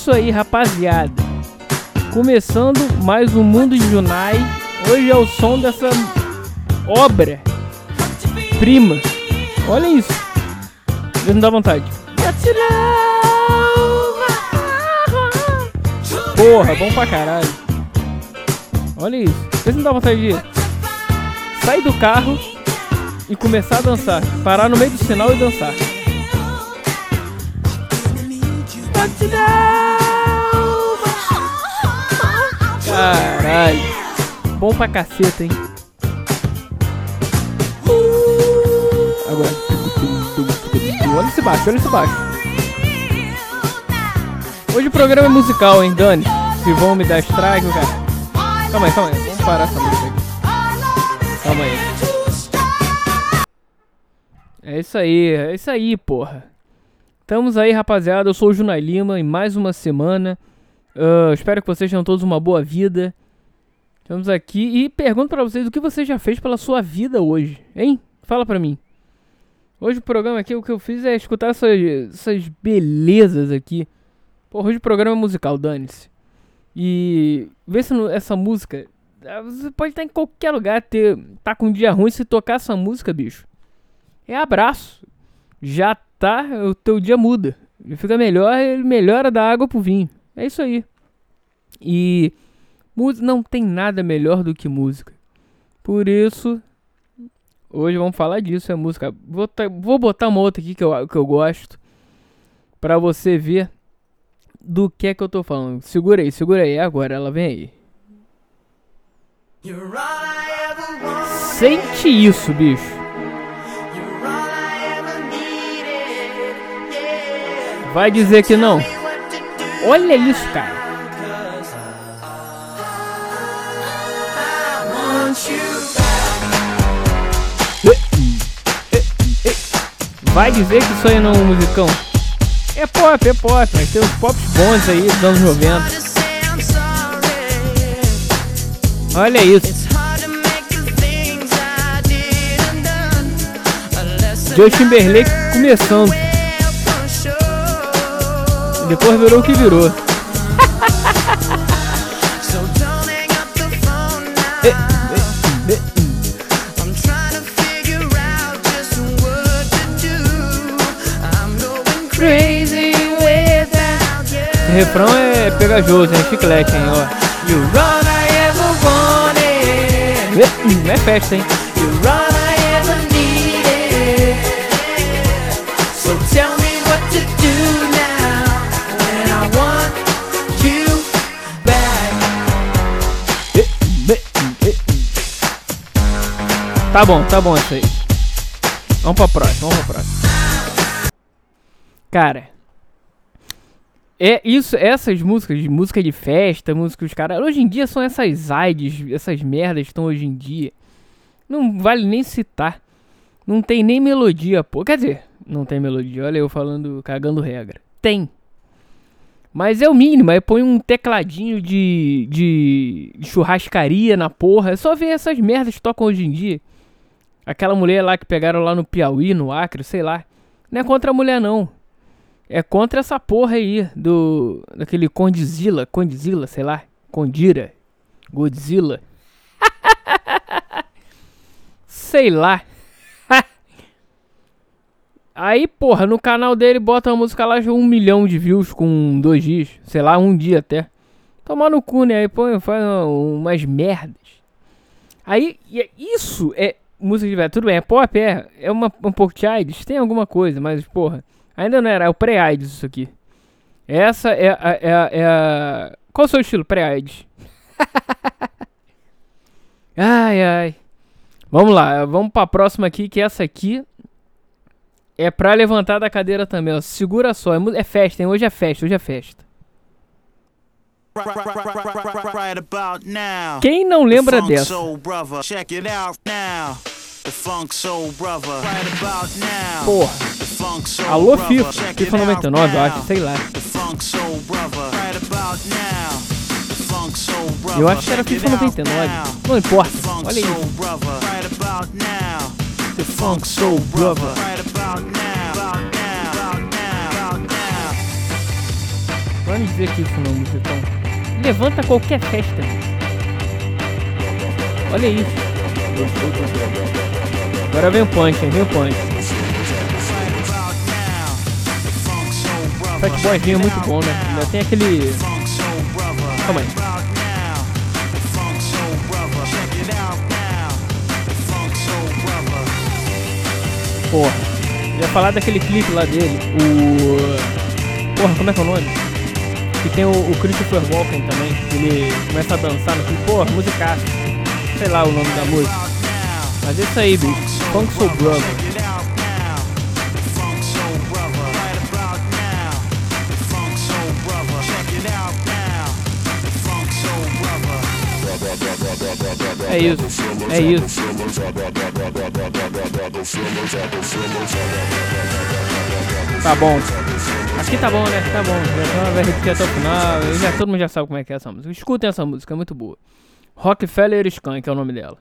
isso aí, rapaziada. Começando mais um Mundo de Junai. Hoje é o som dessa obra prima. Olha isso. Não dá vontade. Porra, bom pra caralho. Olha isso. Vocês não dá vontade de sair do carro e começar a dançar. Parar no meio do sinal e dançar. Caralho. Bom pra caceta, hein? Agora. Olha esse baixo, olha esse baixo. Hoje o programa é musical, hein, Dani? Se vão me dar strike, cara. Calma aí, calma aí. Vamos parar essa música aqui. Calma aí. É isso aí, é isso aí, porra. Estamos aí, rapaziada. Eu sou o Junai Lima em mais uma semana. Uh, espero que vocês tenham todos uma boa vida. Estamos aqui e pergunto para vocês o que você já fez pela sua vida hoje, hein? Fala pra mim. Hoje o programa aqui, o que eu fiz é escutar essas, essas belezas aqui. Porra, hoje o programa é musical, dane-se. E vê se essa música. Ah, você pode estar em qualquer lugar, ter, tá com um dia ruim se tocar essa música, bicho. É abraço. Já tá, o teu dia muda. Ele fica melhor, ele melhora da água pro vinho. É isso aí. E não tem nada melhor do que música. Por isso, hoje vamos falar disso, é música. Vou, vou botar uma outra aqui que eu, que eu gosto. Pra você ver do que é que eu tô falando. Segura aí, segura aí. Agora ela vem aí. Sente isso, bicho. Vai dizer que não. Olha isso, cara. Vai dizer que isso aí não é um musicão? É pop, é pop, mas tem os pops bons aí dos anos 90. Olha isso. Justin Timberlake começando. Depois virou o que virou. Esse refrão é pegajoso, é chiclete, hein, ó. You run, I ever wanted. É, é festa, hein? You run, I ever needed. So tell me what to do Tá bom, tá bom isso aí. Vamos pra próxima, vamos pra próxima. Cara, é isso, essas músicas, música de festa, música os caras. Hoje em dia são essas AIDS, essas merdas que estão hoje em dia. Não vale nem citar. Não tem nem melodia, pô. Quer dizer, não tem melodia. Olha eu falando, cagando regra. Tem. Mas é o mínimo. Aí põe um tecladinho de, de churrascaria na porra. É só ver essas merdas que tocam hoje em dia. Aquela mulher lá que pegaram lá no Piauí, no Acre, sei lá. Não é contra a mulher, não é contra essa porra aí do daquele Condzilla, Condzilla, sei lá, Condira, Godzilla. sei lá. aí, porra, no canal dele bota uma música lá de um milhão de views com dois dias, sei lá, um dia até. Tomar no cu, né? Aí põe, faz umas merdas. Aí, isso é música de velho. Tudo bem, é pop, é, é uma, um pouco de AIDS, tem alguma coisa, mas, porra. Ainda não era, é o pré-AIDS isso aqui. Essa é a, é é. Qual o seu estilo pré-AIDS? ai, ai. Vamos lá, vamos pra próxima aqui, que essa aqui é pra levantar da cadeira também, ó. Segura só, é, é festa, hein? Hoje é festa, hoje é festa. Quem não lembra dessa? Porra. Alô, FIFA. FIFA 99, eu acho, sei lá. Eu acho que era FIFA 99. Não importa. Olha aí. The Funk Soul Brother. Me dizer que isso não, musicão. Levanta qualquer festa. Olha isso. Agora vem o punch, hein? Vem o punch. Fatboyzinho é muito bom, né? Ainda tem aquele. Calma aí. Porra. Ia falar daquele clipe lá dele. O. Porra, como é que é o nome? Que tem o, o Christopher Walken também. Que ele começa a dançar no clipe. Porra, musicaço. Sei lá o nome da música. Mas é isso aí, bicho. Funk Soul Brother. É isso, é isso. Tá bom. Aqui tá bom, né? Tá bom. Já vai repetir até o final. Já, todo mundo já sabe como é que é essa música. Escutem essa música, é muito boa. Rockefeller Skunk é o nome dela.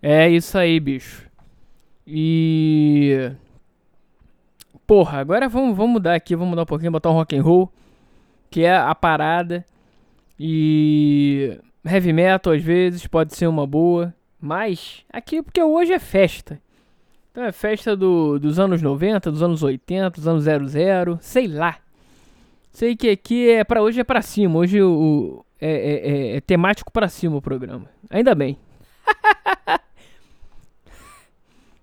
É isso aí, bicho. E. Porra, agora vamos, vamos mudar aqui, vamos mudar um pouquinho, botar um rock and roll, que é a parada. E heavy metal às vezes pode ser uma boa, mas aqui porque hoje é festa. Então é festa do, dos anos 90, dos anos 80, dos anos 00, sei lá. Sei que aqui é para hoje é para cima, hoje o, é, é, é, é, temático para cima o programa. Ainda bem.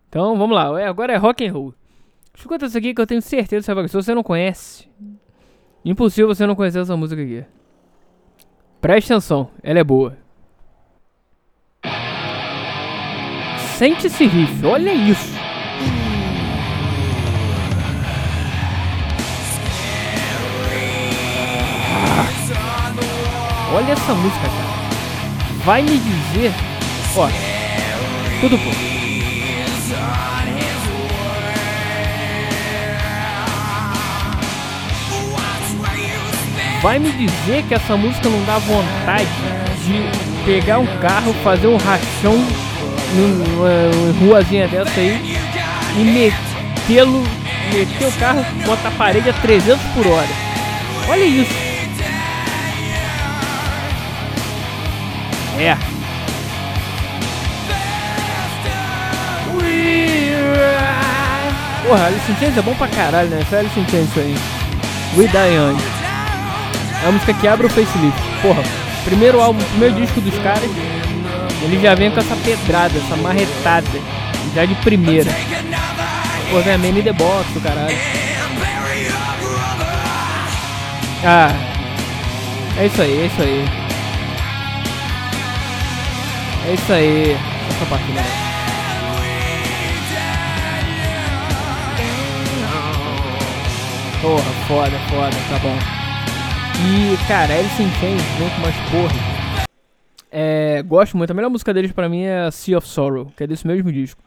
então vamos lá, é, agora é rock and roll. Escuta isso aqui que eu tenho certeza que você não conhece, impossível você não conhecer essa música aqui. Preste atenção, ela é boa. Sente esse riff, olha isso. Ah, olha essa música, cara. Vai me dizer. Ó, tudo bom. Vai me dizer que essa música não dá vontade de pegar um carro, fazer um rachão numa ruazinha dessa aí e metê-lo, meter o carro contra a parede a 300 por hora. Olha isso. É. Porra, Alice in Chains é bom pra caralho, né? Foi Alice in Chains aí. We Die Young. É a música que abre o facelift. Porra, primeiro álbum, primeiro disco dos caras, ele já vem com essa pedrada, essa marretada. Já de primeira. Pô, vem a Man the Box, caralho. Ah, é isso aí, é isso aí. É isso aí. Essa parte né? Porra, foda, foda, tá bom. E, cara, Alice in Chains vem com umas porras. É, gosto muito. A melhor música deles pra mim é Sea of Sorrow, que é desse mesmo disco.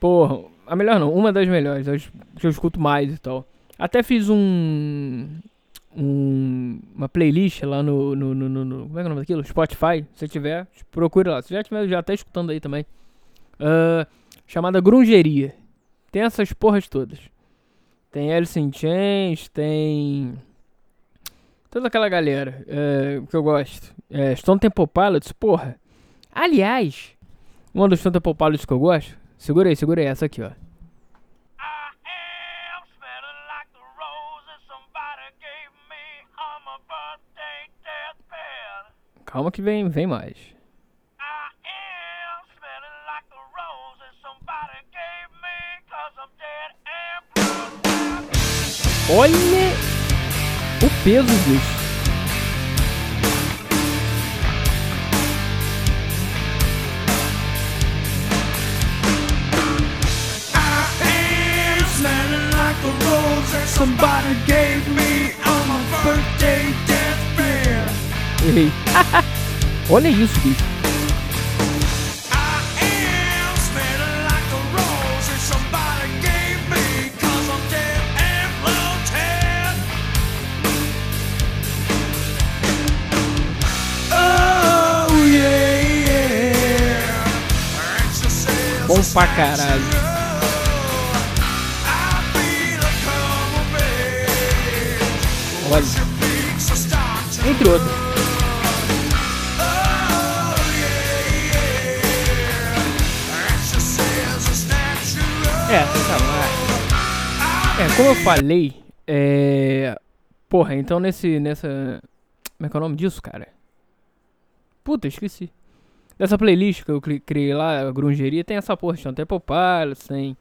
Porra, a melhor não, uma das melhores, que eu escuto mais e tal. Até fiz um. um uma playlist lá no, no, no, no, Como é que é o nome daquilo? Spotify. Se tiver, procure lá. Se já tiver, já tá escutando aí também. Uh, chamada Grungeria. Tem essas porras todas. Tem Alice in Chains, tem. Toda aquela galera é, que eu gosto. É, Stone Temple Pilots, porra. Aliás, uma dos Stone Temple Pilots que eu gosto. Segura aí, segura aí, essa aqui, ó. Calma que vem, vem mais. Olha o peso disso. Errei. Olha isso, bicho. Bom pra caralho. Olha. Entre outras. É, tá lá. É, como eu falei, é. Porra, então nesse. nessa. Como é que é o nome disso, cara? Puta, esqueci. Nessa playlist que eu criei lá, a grungeria, tem essa porra, tem Temple Pilots, tem.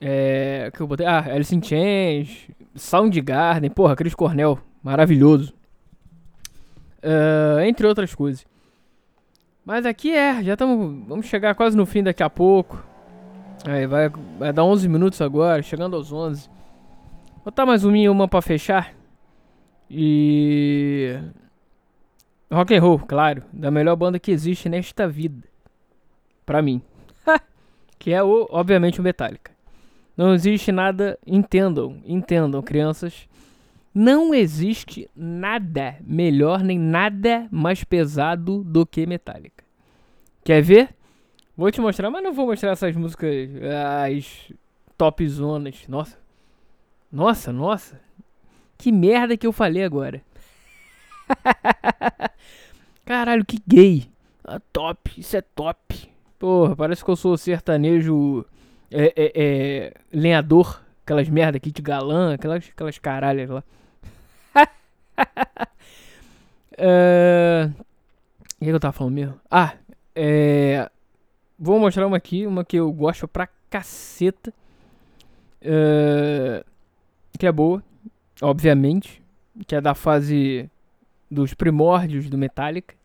É. que eu botei. Ah, Alice in Chains, Soundgarden, porra, Chris Cornell, maravilhoso. Uh, entre outras coisas. Mas aqui é, já estamos. Vamos chegar quase no fim daqui a pouco. Aí vai, vai dar 11 minutos agora, chegando aos 11. Vou botar mais uma, uma pra fechar. E. Rock and roll, claro, da melhor banda que existe nesta vida. Pra mim. que é o, obviamente, o Metallica. Não existe nada, entendam, entendam, crianças. Não existe nada melhor nem nada mais pesado do que Metallica. Quer ver? Vou te mostrar, mas não vou mostrar essas músicas, as top zonas. Nossa. Nossa, nossa. Que merda que eu falei agora. Caralho, que gay. Ah, top, isso é top. Porra, parece que eu sou sertanejo é, é, é, lenhador. Aquelas merda aqui de galã, aquelas, aquelas caralhas lá. é... O que eu tava falando mesmo? Ah, é... Vou mostrar uma aqui, uma que eu gosto pra caceta. É... Que é boa, obviamente. Que é da fase dos primórdios do Metallica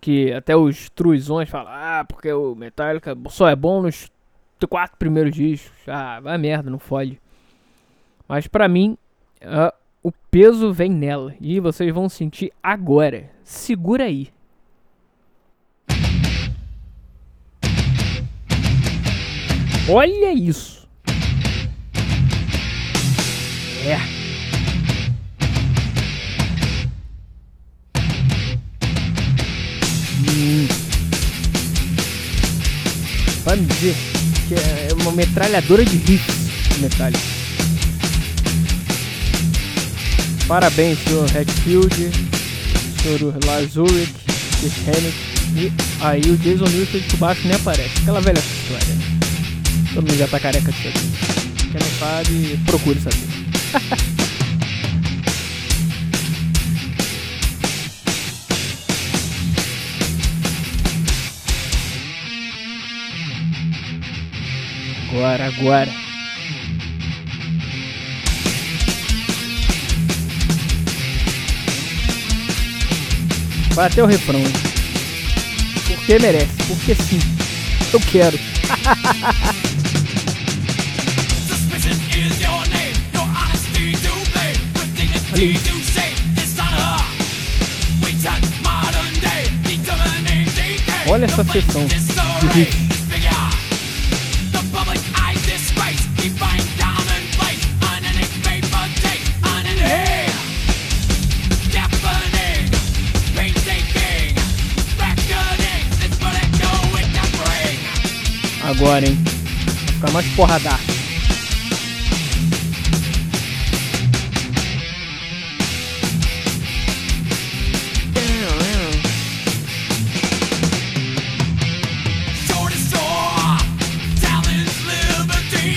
que até os truizões falam, ah, porque o Metallica só é bom nos quatro primeiros discos. Ah, vai merda, não fode. Mas pra mim, uh, o peso vem nela. E vocês vão sentir agora. Segura aí. Olha isso. É. Me dizer que é uma metralhadora de riffs metálicos. Parabéns, senhor Redfield, senhor Lazuric, Hennick e aí o Jason Newsted de baixo nem aparece. Aquela velha história. Todo mundo já tá careca de saber. Quem não sabe, procure saber. Agora. Vai até o refrão. Hein? Porque merece, porque sim. Eu quero. Olha essa sessão de riff. Agora, hein? Vai ficar mais porradar.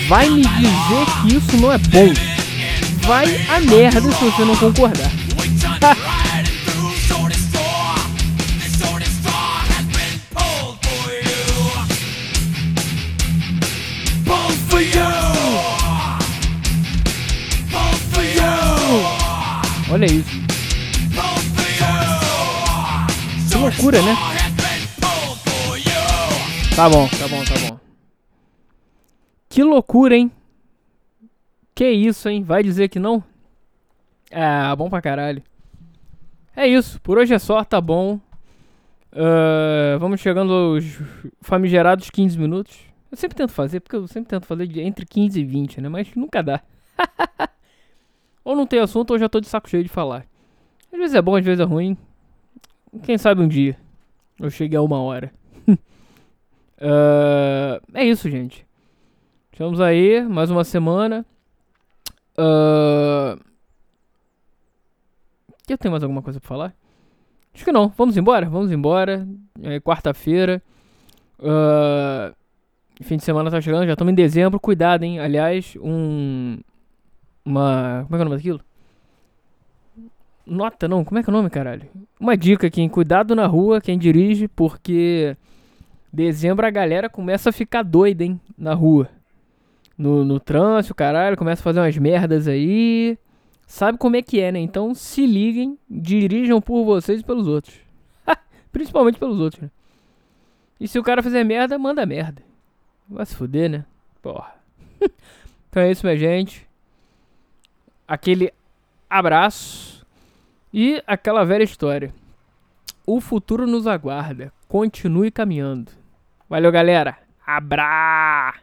Vai me dizer que isso não é bom. Vai a merda se você não concordar. Olha isso. Que loucura, né? Tá bom, tá bom, tá bom. Que loucura, hein? Que isso, hein? Vai dizer que não? Ah, bom pra caralho. É isso, por hoje é só, tá bom. Uh, vamos chegando aos famigerados 15 minutos. Eu sempre tento fazer, porque eu sempre tento fazer entre 15 e 20, né? Mas nunca dá. Ou não tem assunto ou já tô de saco cheio de falar. Às vezes é bom, às vezes é ruim. Quem sabe um dia eu cheguei a uma hora. uh, é isso, gente. Estamos aí, mais uma semana. Uh, eu tenho mais alguma coisa pra falar? Acho que não. Vamos embora? Vamos embora. É quarta-feira. Uh, fim de semana tá chegando, já estamos em dezembro. Cuidado, hein? Aliás, um. Uma. Como é que é o nome daquilo? Nota, não. Como é que é o nome, caralho? Uma dica aqui, hein? Cuidado na rua, quem dirige, porque. Dezembro a galera começa a ficar doida, hein? Na rua. No, no trânsito, caralho, começa a fazer umas merdas aí sabe como é que é, né? Então se liguem, dirijam por vocês e pelos outros. Principalmente pelos outros, né? E se o cara fizer merda, manda merda. Vai se fuder, né? Porra. então é isso, minha gente. Aquele abraço. E aquela velha história. O futuro nos aguarda. Continue caminhando. Valeu, galera. Abra!